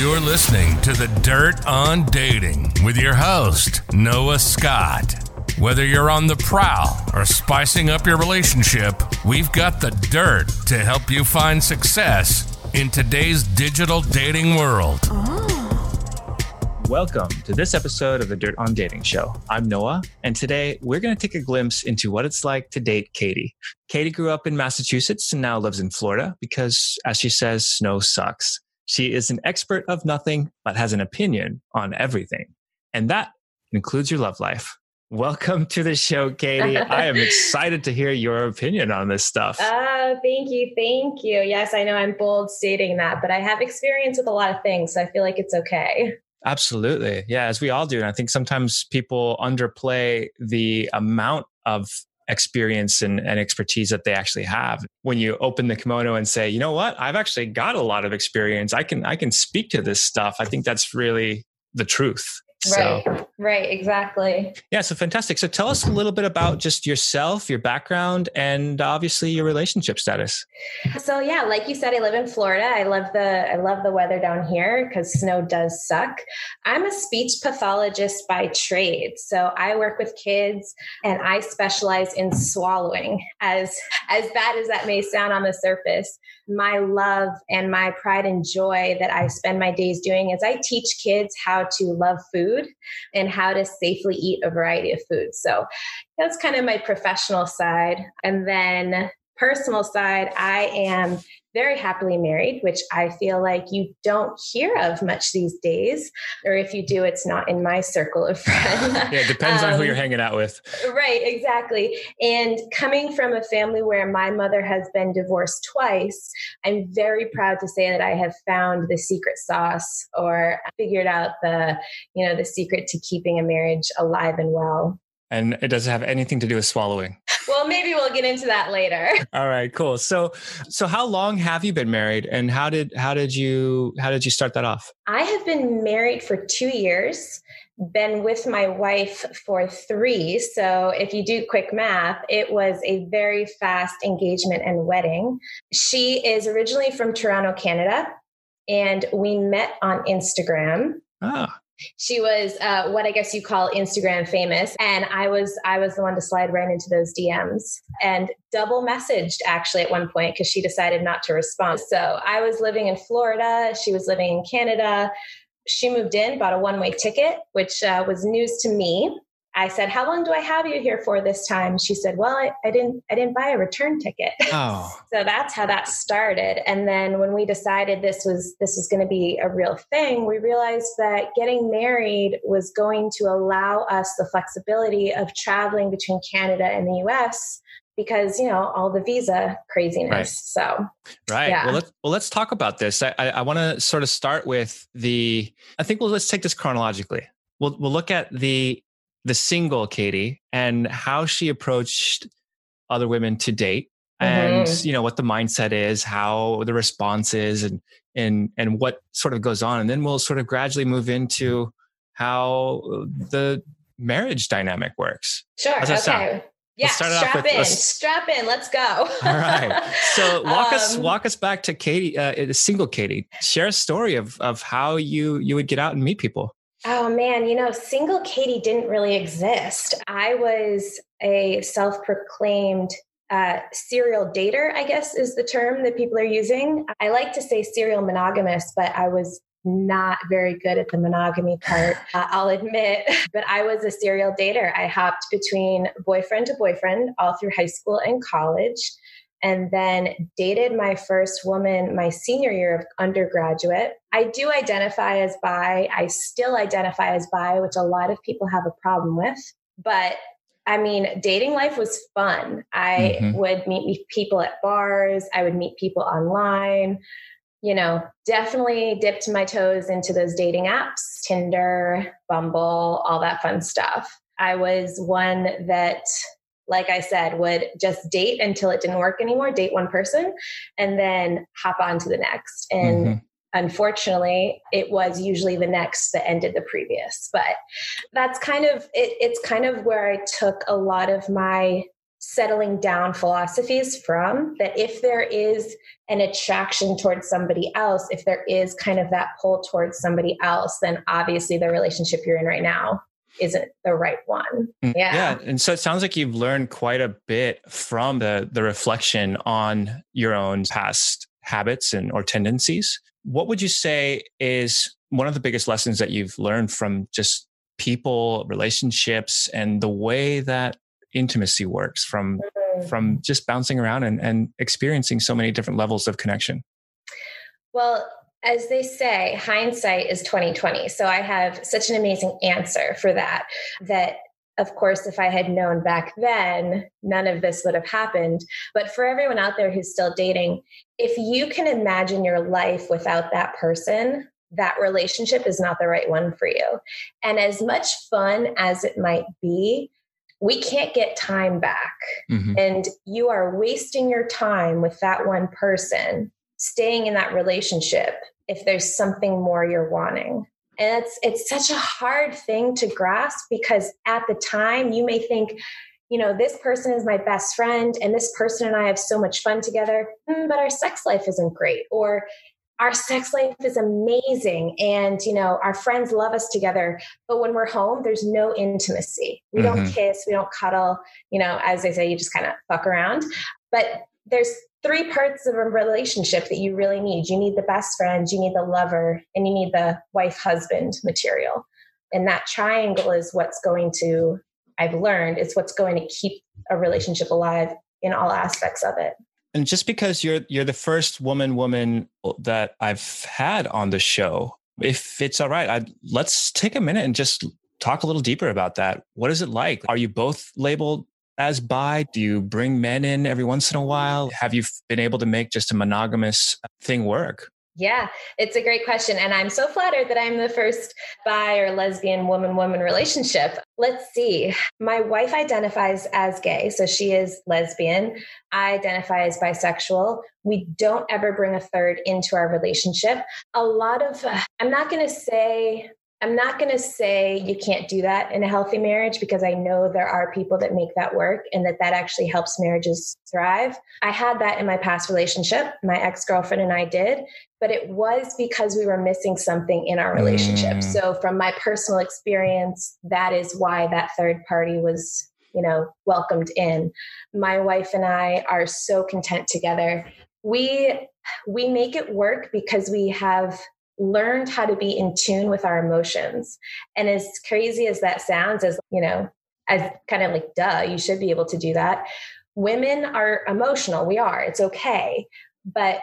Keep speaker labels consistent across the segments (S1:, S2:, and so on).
S1: You're listening to The Dirt on Dating with your host, Noah Scott. Whether you're on the prowl or spicing up your relationship, we've got the dirt to help you find success in today's digital dating world. Oh.
S2: Welcome to this episode of the Dirt on Dating Show. I'm Noah, and today we're going to take a glimpse into what it's like to date Katie. Katie grew up in Massachusetts and now lives in Florida because, as she says, snow sucks. She is an expert of nothing, but has an opinion on everything. And that includes your love life. Welcome to the show, Katie. I am excited to hear your opinion on this stuff.
S3: Oh, thank you. Thank you. Yes, I know I'm bold stating that, but I have experience with a lot of things. So I feel like it's okay.
S2: Absolutely. Yeah, as we all do. And I think sometimes people underplay the amount of experience and, and, expertise that they actually have. When you open the kimono and say you know what? I've actually got a lot of experience. I can i can speak to this stuff. I think that's really the truth
S3: Right, so, right, exactly.
S2: Yeah, so fantastic. So tell us a little bit about just yourself, your background, and obviously your relationship status.
S3: So yeah, like you said, I live in Florida. I love the I love the weather down here because snow does suck. I'm a speech pathologist by trade, so I work with kids, and I specialize in swallowing. As as bad as that may sound on the surface, my love and my pride and joy that I spend my days doing is I teach kids how to love food and how to safely eat a variety of foods. So that's kind of my professional side. And then personal side, I am very happily married, which I feel like you don't hear of much these days. Or if you do, it's not in my circle of friends.
S2: yeah, it depends um, on who you're um, hanging out with.
S3: Right, exactly. And coming from a family where my mother has been divorced twice, I'm very proud to say that I have found the secret sauce or figured out the, you know, the secret to keeping a marriage alive and well.
S2: And it doesn't have anything to do with swallowing
S3: well, maybe we'll get into that later.
S2: All right, cool. So, so how long have you been married, and how did how did you how did you start that off?
S3: I have been married for two years. Been with my wife for three. So, if you do quick math, it was a very fast engagement and wedding. She is originally from Toronto, Canada, and we met on Instagram.
S2: Ah
S3: she was uh, what I guess you call Instagram famous, and I was I was the one to slide right into those DMs and double messaged actually at one point because she decided not to respond. So I was living in Florida, she was living in Canada. She moved in, bought a one way ticket, which uh, was news to me. I said, "How long do I have you here for this time?" She said, "Well, I, I didn't I didn't buy a return ticket."
S2: Oh.
S3: so that's how that started. And then when we decided this was this was going to be a real thing, we realized that getting married was going to allow us the flexibility of traveling between Canada and the US because you know all the visa craziness. Right. So
S2: right. Yeah. Well, let's well let's talk about this. I I, I want to sort of start with the. I think well let's take this chronologically. We'll we'll look at the the single Katie and how she approached other women to date and mm-hmm. you know what the mindset is how the response is and and and what sort of goes on and then we'll sort of gradually move into how the marriage dynamic works
S3: sure okay sound? Yeah, strap with, in, strap in. Let's go.
S2: all right. So walk um, us walk us back to Katie, uh, single Katie. Share a story of of how you you would get out and meet people.
S3: Oh man, you know, single Katie didn't really exist. I was a self proclaimed uh, serial dater, I guess is the term that people are using. I like to say serial monogamous, but I was not very good at the monogamy part, uh, I'll admit. But I was a serial dater. I hopped between boyfriend to boyfriend all through high school and college and then dated my first woman my senior year of undergraduate. I do identify as bi. I still identify as bi, which a lot of people have a problem with. But I mean, dating life was fun. I mm-hmm. would meet people at bars, I would meet people online. You know, definitely dipped my toes into those dating apps, Tinder, Bumble, all that fun stuff. I was one that like I said, would just date until it didn't work anymore, date one person, and then hop on to the next. And mm-hmm. unfortunately, it was usually the next that ended the previous. But that's kind of it, it's kind of where I took a lot of my settling down philosophies from that if there is an attraction towards somebody else if there is kind of that pull towards somebody else then obviously the relationship you're in right now isn't the right one. Mm, yeah
S2: yeah. and so it sounds like you've learned quite a bit from the the reflection on your own past habits and or tendencies. What would you say is one of the biggest lessons that you've learned from just people relationships and the way that intimacy works from mm-hmm. from just bouncing around and, and experiencing so many different levels of connection?
S3: Well as they say hindsight is 2020 so i have such an amazing answer for that that of course if i had known back then none of this would have happened but for everyone out there who's still dating if you can imagine your life without that person that relationship is not the right one for you and as much fun as it might be we can't get time back. Mm-hmm. And you are wasting your time with that one person, staying in that relationship if there's something more you're wanting. And it's it's such a hard thing to grasp because at the time you may think, you know, this person is my best friend and this person and I have so much fun together, mm, but our sex life isn't great. Or our sex life is amazing and you know our friends love us together but when we're home there's no intimacy we mm-hmm. don't kiss we don't cuddle you know as they say you just kind of fuck around but there's three parts of a relationship that you really need you need the best friend you need the lover and you need the wife husband material and that triangle is what's going to i've learned it's what's going to keep a relationship alive in all aspects of it
S2: and just because you're you're the first woman woman uh, that I've had on the show, if it's all right, I'd, let's take a minute and just talk a little deeper about that. What is it like? Are you both labeled as bi? Do you bring men in every once in a while? Have you been able to make just a monogamous thing work?
S3: Yeah, it's a great question. And I'm so flattered that I'm the first bi or lesbian woman woman relationship. Let's see. My wife identifies as gay, so she is lesbian. I identify as bisexual. We don't ever bring a third into our relationship. A lot of, uh, I'm not going to say I'm not going to say you can't do that in a healthy marriage because I know there are people that make that work and that that actually helps marriages thrive. I had that in my past relationship. My ex girlfriend and I did, but it was because we were missing something in our relationship. Mm. So, from my personal experience, that is why that third party was, you know, welcomed in. My wife and I are so content together. We we make it work because we have learned how to be in tune with our emotions. And as crazy as that sounds, as you know, as kind of like, duh, you should be able to do that. Women are emotional. We are. It's okay. But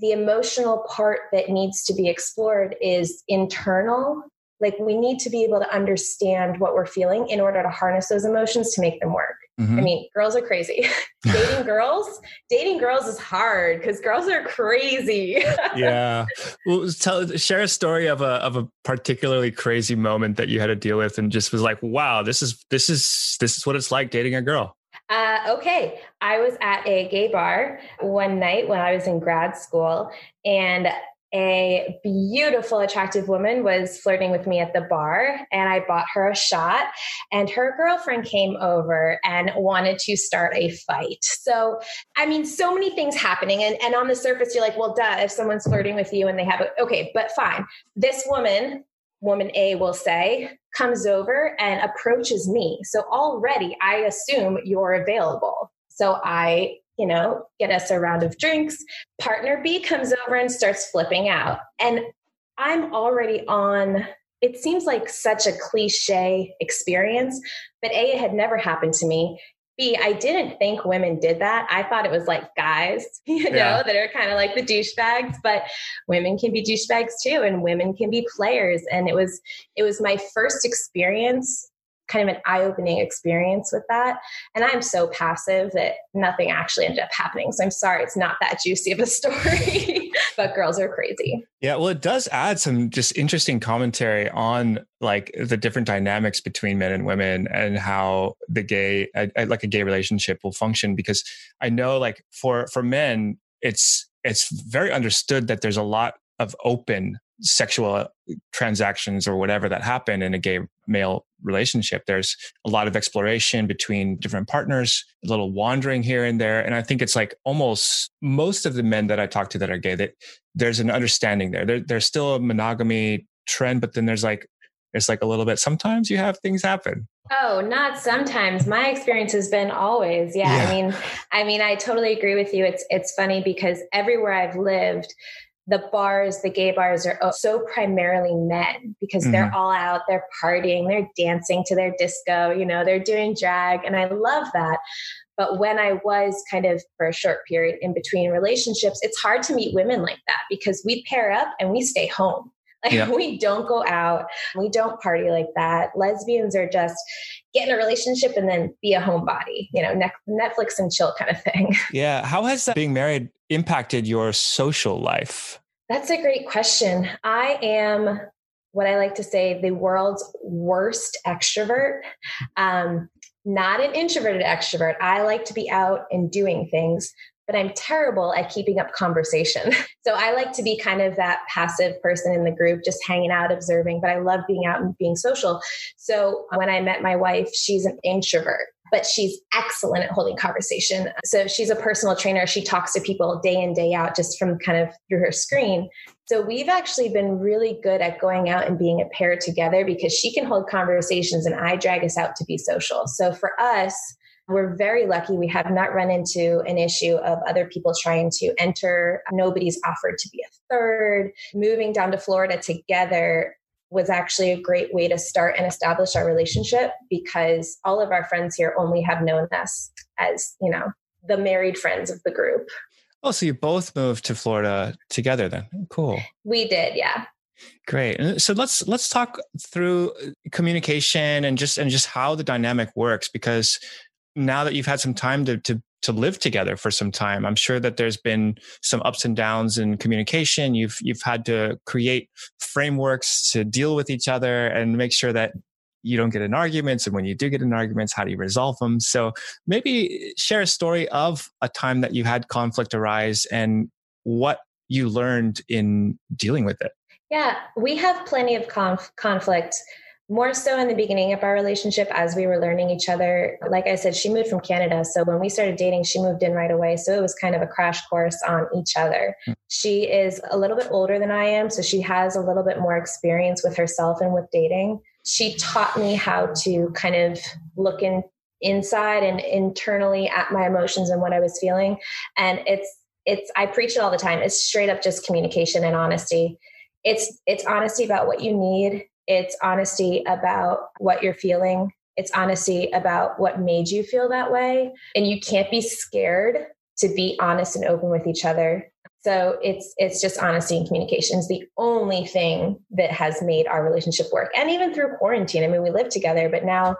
S3: the emotional part that needs to be explored is internal. Like we need to be able to understand what we're feeling in order to harness those emotions to make them work. Mm-hmm. I mean, girls are crazy. dating girls, dating girls is hard because girls are crazy.
S2: yeah. Well, tell share a story of a of a particularly crazy moment that you had to deal with, and just was like, wow, this is this is this is what it's like dating a girl.
S3: Uh, okay, I was at a gay bar one night when I was in grad school, and a beautiful, attractive woman was flirting with me at the bar, and I bought her a shot. And her girlfriend came over and wanted to start a fight. So, I mean, so many things happening. And, and on the surface, you're like, well, duh, if someone's flirting with you and they have it, okay, but fine. This woman, woman A will say, comes over and approaches me. So already I assume you're available. So I you know, get us a round of drinks. Partner B comes over and starts flipping out. And I'm already on, it seems like such a cliche experience, but A, it had never happened to me. B, I didn't think women did that. I thought it was like guys, you know, yeah. that are kind of like the douchebags, but women can be douchebags too, and women can be players. And it was, it was my first experience kind of an eye-opening experience with that. And i'm so passive that nothing actually ended up happening. So i'm sorry it's not that juicy of a story but girls are crazy.
S2: Yeah well it does add some just interesting commentary on like the different dynamics between men and women and how the gay uh, uh, like a gay relationship will function. Because i know like for for men it's it's very understood that there's a lot of open sexual uh, transactions or whatever that happen in a gay male relationship. There's a lot of exploration between different partners, a little wandering here and there. And I think it's like almost most of the men that I talk to that are gay, that there's an understanding there. there there's still a monogamy trend, but then there's like, it's like a little bit, sometimes you have things happen.
S3: Oh, not sometimes. My experience has been always. Yeah, yeah. I mean, I mean, I totally agree with you. It's it's funny because everywhere I've lived, the bars, the gay bars are so primarily men because mm-hmm. they're all out, they're partying, they're dancing to their disco, you know, they're doing drag. And I love that. But when I was kind of for a short period in between relationships, it's hard to meet women like that because we pair up and we stay home. Like yeah. we don't go out, we don't party like that. Lesbians are just get in a relationship and then be a homebody, you know, Netflix and chill kind of thing.
S2: Yeah. How has that being married impacted your social life?
S3: That's a great question. I am what I like to say the world's worst extrovert. Um, not an introverted extrovert. I like to be out and doing things, but I'm terrible at keeping up conversation. so I like to be kind of that passive person in the group, just hanging out, observing, but I love being out and being social. So when I met my wife, she's an introvert but she's excellent at holding conversation. So she's a personal trainer. She talks to people day in, day out, just from kind of through her screen. So we've actually been really good at going out and being a pair together because she can hold conversations and I drag us out to be social. So for us, we're very lucky we have not run into an issue of other people trying to enter. Nobody's offered to be a third. Moving down to Florida together was actually a great way to start and establish our relationship because all of our friends here only have known us as, you know, the married friends of the group.
S2: Oh, so you both moved to Florida together then. Cool.
S3: We did, yeah.
S2: Great. Uh, so let's let's talk through communication and just and just how the dynamic works because now that you've had some time to to to live together for some time. I'm sure that there's been some ups and downs in communication. You've you've had to create frameworks to deal with each other and make sure that you don't get in arguments and when you do get in arguments how do you resolve them so maybe share a story of a time that you had conflict arise and what you learned in dealing with it
S3: yeah we have plenty of conf- conflict more so in the beginning of our relationship as we were learning each other. Like I said, she moved from Canada. So when we started dating, she moved in right away. So it was kind of a crash course on each other. Mm. She is a little bit older than I am. So she has a little bit more experience with herself and with dating. She taught me how to kind of look in inside and internally at my emotions and what I was feeling. And it's, it's, I preach it all the time. It's straight up just communication and honesty. It's, it's honesty about what you need it's honesty about what you're feeling. It's honesty about what made you feel that way. And you can't be scared to be honest and open with each other. So it's it's just honesty and communication is the only thing that has made our relationship work. And even through quarantine, I mean, we live together, but now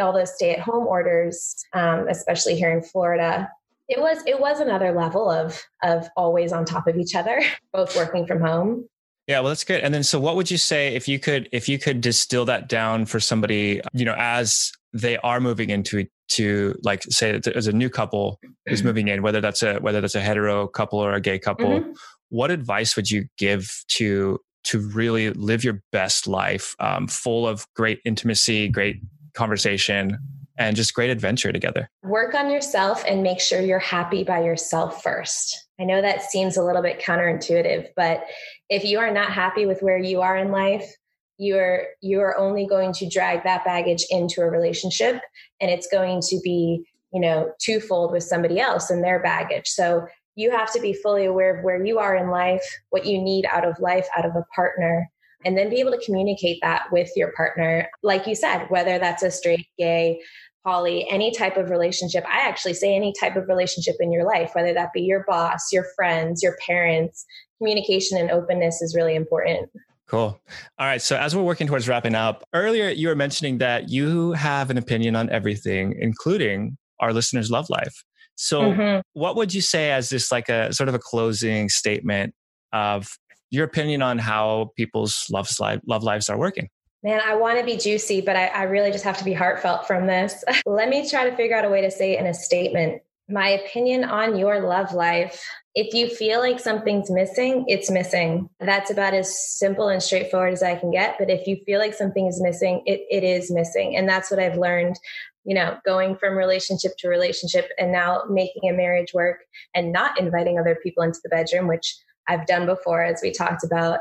S3: all those stay-at-home orders, um, especially here in Florida, it was it was another level of of always on top of each other, both working from home.
S2: Yeah, well, that's good. And then, so what would you say if you could if you could distill that down for somebody, you know, as they are moving into to like say as a new couple who's mm-hmm. moving in, whether that's a whether that's a hetero couple or a gay couple, mm-hmm. what advice would you give to to really live your best life, um, full of great intimacy, great conversation, and just great adventure together?
S3: Work on yourself and make sure you're happy by yourself first. I know that seems a little bit counterintuitive, but if you are not happy with where you are in life, you're you're only going to drag that baggage into a relationship and it's going to be, you know, twofold with somebody else and their baggage. So you have to be fully aware of where you are in life, what you need out of life, out of a partner, and then be able to communicate that with your partner. Like you said, whether that's a straight, gay, poly, any type of relationship. I actually say any type of relationship in your life, whether that be your boss, your friends, your parents, communication and openness is really important.
S2: Cool. All right. So, as we're working towards wrapping up, earlier you were mentioning that you have an opinion on everything, including our listeners' love life. So, mm-hmm. what would you say as this like a sort of a closing statement of your opinion on how people's love, love lives are working?
S3: Man, I want to be juicy, but I, I really just have to be heartfelt from this. Let me try to figure out a way to say it in a statement. My opinion on your love life if you feel like something's missing, it's missing. That's about as simple and straightforward as I can get. But if you feel like something is missing, it, it is missing. And that's what I've learned, you know, going from relationship to relationship and now making a marriage work and not inviting other people into the bedroom, which I've done before, as we talked about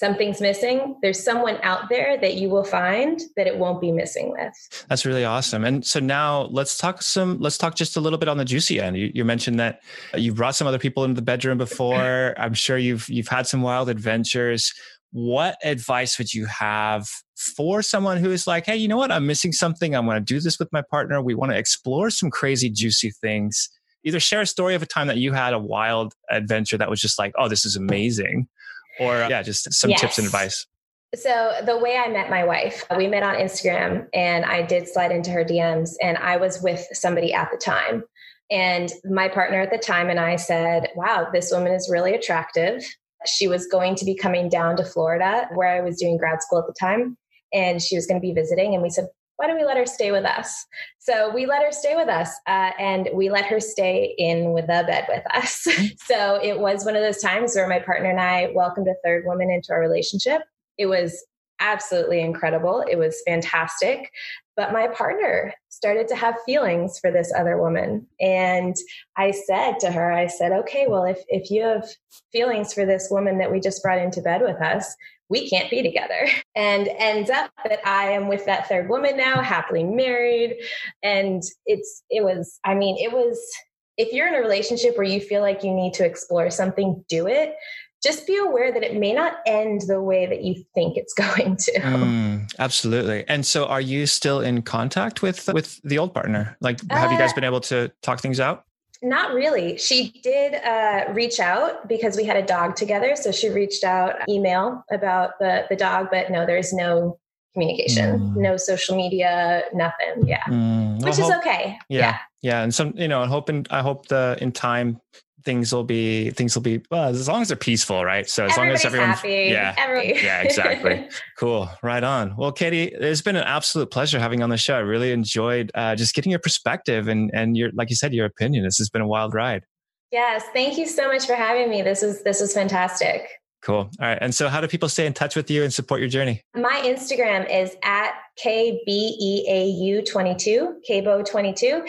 S3: something's missing, there's someone out there that you will find that it won't be missing with.
S2: That's really awesome. And so now let's talk some, let's talk just a little bit on the juicy end. You, you mentioned that you've brought some other people into the bedroom before. I'm sure you've, you've had some wild adventures. What advice would you have for someone who is like, Hey, you know what? I'm missing something. I want to do this with my partner. We want to explore some crazy, juicy things. Either share a story of a time that you had a wild adventure that was just like, Oh, this is amazing or uh, yeah, just some yes. tips and advice.
S3: So, the way I met my wife, we met on Instagram and I did slide into her DMs, and I was with somebody at the time. And my partner at the time and I said, Wow, this woman is really attractive. She was going to be coming down to Florida, where I was doing grad school at the time, and she was going to be visiting. And we said, why don't we let her stay with us? So we let her stay with us uh, and we let her stay in with the bed with us. Mm-hmm. so it was one of those times where my partner and I welcomed a third woman into our relationship. It was absolutely incredible. It was fantastic. But my partner started to have feelings for this other woman. And I said to her, I said, okay, well, if, if you have feelings for this woman that we just brought into bed with us, we can't be together. And ends up that I am with that third woman now, happily married. And it's, it was, I mean, it was, if you're in a relationship where you feel like you need to explore something, do it. Just be aware that it may not end the way that you think it's going to.
S2: Mm, absolutely. And so are you still in contact with with the old partner? Like have uh, you guys been able to talk things out?
S3: Not really. She did uh, reach out because we had a dog together. So she reached out email about the the dog, but no, there's no communication, mm. no social media, nothing. Yeah, mm. which is okay.
S2: Yeah. yeah, yeah, and some you know, I hope hoping I hope the in time things will be things will be well as long as they're peaceful right? So as
S3: Everybody's
S2: long as everyone's
S3: happy.
S2: yeah.
S3: Everybody.
S2: yeah exactly. Cool. Right on. Well katie it's been an absolute pleasure having on the show. I really enjoyed uh, just getting your perspective and and your like you said your opinion. This has been a wild ride.
S3: Yes. Thank you so much for having me. This is this was fantastic
S2: Cool. All right. And so, how do people stay in touch with you and support your journey?
S3: My Instagram is at KBEAU22, KBO22.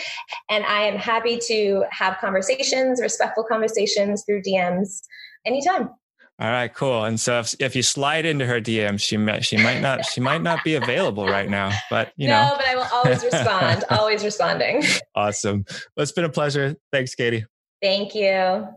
S3: And I am happy to have conversations, respectful conversations through DMs anytime.
S2: All right, cool. And so if, if you slide into her DM, she might she might not she might not be available right now, but you
S3: no,
S2: know.
S3: No, but I will always respond. always responding.
S2: Awesome. Well, it's been a pleasure. Thanks, Katie.
S3: Thank you.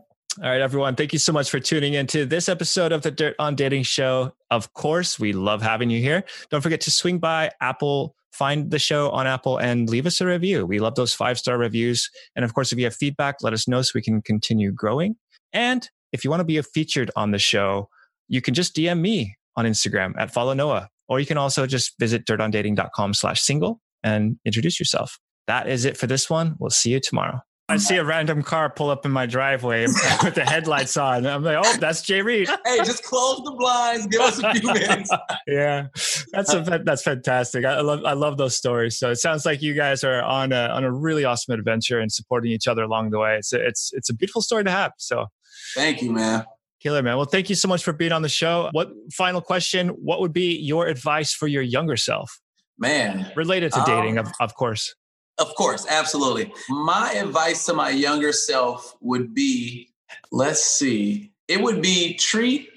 S2: All right, everyone. Thank you so much for tuning in to this episode of the Dirt on Dating Show. Of course, we love having you here. Don't forget to swing by Apple, find the show on Apple, and leave us a review. We love those five star reviews. And of course, if you have feedback, let us know so we can continue growing. And if you want to be featured on the show, you can just DM me on Instagram at follow Noah, or you can also just visit dirtondating.com slash single and introduce yourself. That is it for this one. We'll see you tomorrow. I see a random car pull up in my driveway with the headlights on. I'm like, oh, that's Jay Reed.
S4: hey, just close the blinds. Give us a few minutes.
S2: yeah, that's a, that's fantastic. I love I love those stories. So it sounds like you guys are on a on a really awesome adventure and supporting each other along the way. It's a, it's it's a beautiful story to have. So
S4: thank you, man.
S2: Killer man. Well, thank you so much for being on the show. What final question? What would be your advice for your younger self?
S4: Man,
S2: related to dating, um, of, of course.
S4: Of course, absolutely. My advice to my younger self would be let's see. It would be treat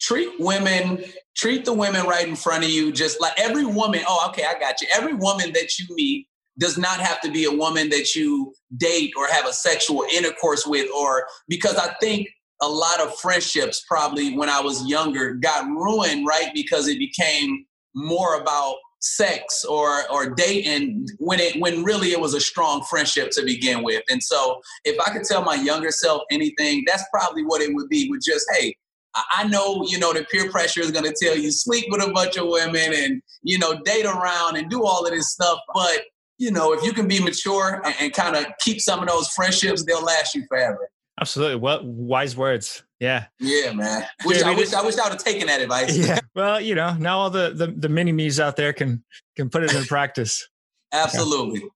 S4: treat women treat the women right in front of you just like every woman. Oh, okay, I got you. Every woman that you meet does not have to be a woman that you date or have a sexual intercourse with or because I think a lot of friendships probably when I was younger got ruined right because it became more about sex or or dating when it when really it was a strong friendship to begin with. And so if I could tell my younger self anything, that's probably what it would be. With just hey, I know you know the peer pressure is going to tell you sleep with a bunch of women and you know date around and do all of this stuff, but you know if you can be mature and, and kind of keep some of those friendships, they'll last you forever.
S2: Absolutely. Well, wise words. Yeah.
S4: Yeah, man. Wish, I, wish, I wish I would have taken that advice.
S2: Yeah. Well, you know, now all the, the, the mini me's out there can, can put it in practice.
S4: Absolutely.
S2: Yeah.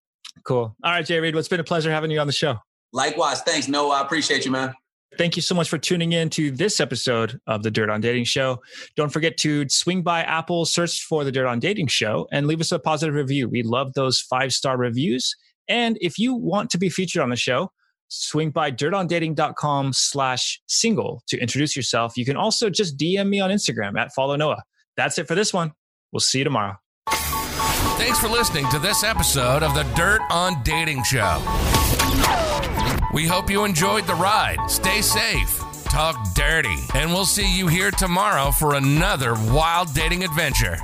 S2: Cool. All right, Jay Reed, well, it's been a pleasure having you on the show.
S4: Likewise. Thanks, Noah. I appreciate you, man.
S2: Thank you so much for tuning in to this episode of the Dirt on Dating Show. Don't forget to swing by Apple, search for the Dirt on Dating Show, and leave us a positive review. We love those five star reviews. And if you want to be featured on the show, swing by dirtondating.com slash single to introduce yourself. You can also just DM me on Instagram at follow Noah. That's it for this one. We'll see you tomorrow.
S1: Thanks for listening to this episode of the Dirt on Dating Show. We hope you enjoyed the ride. Stay safe, talk dirty, and we'll see you here tomorrow for another wild dating adventure.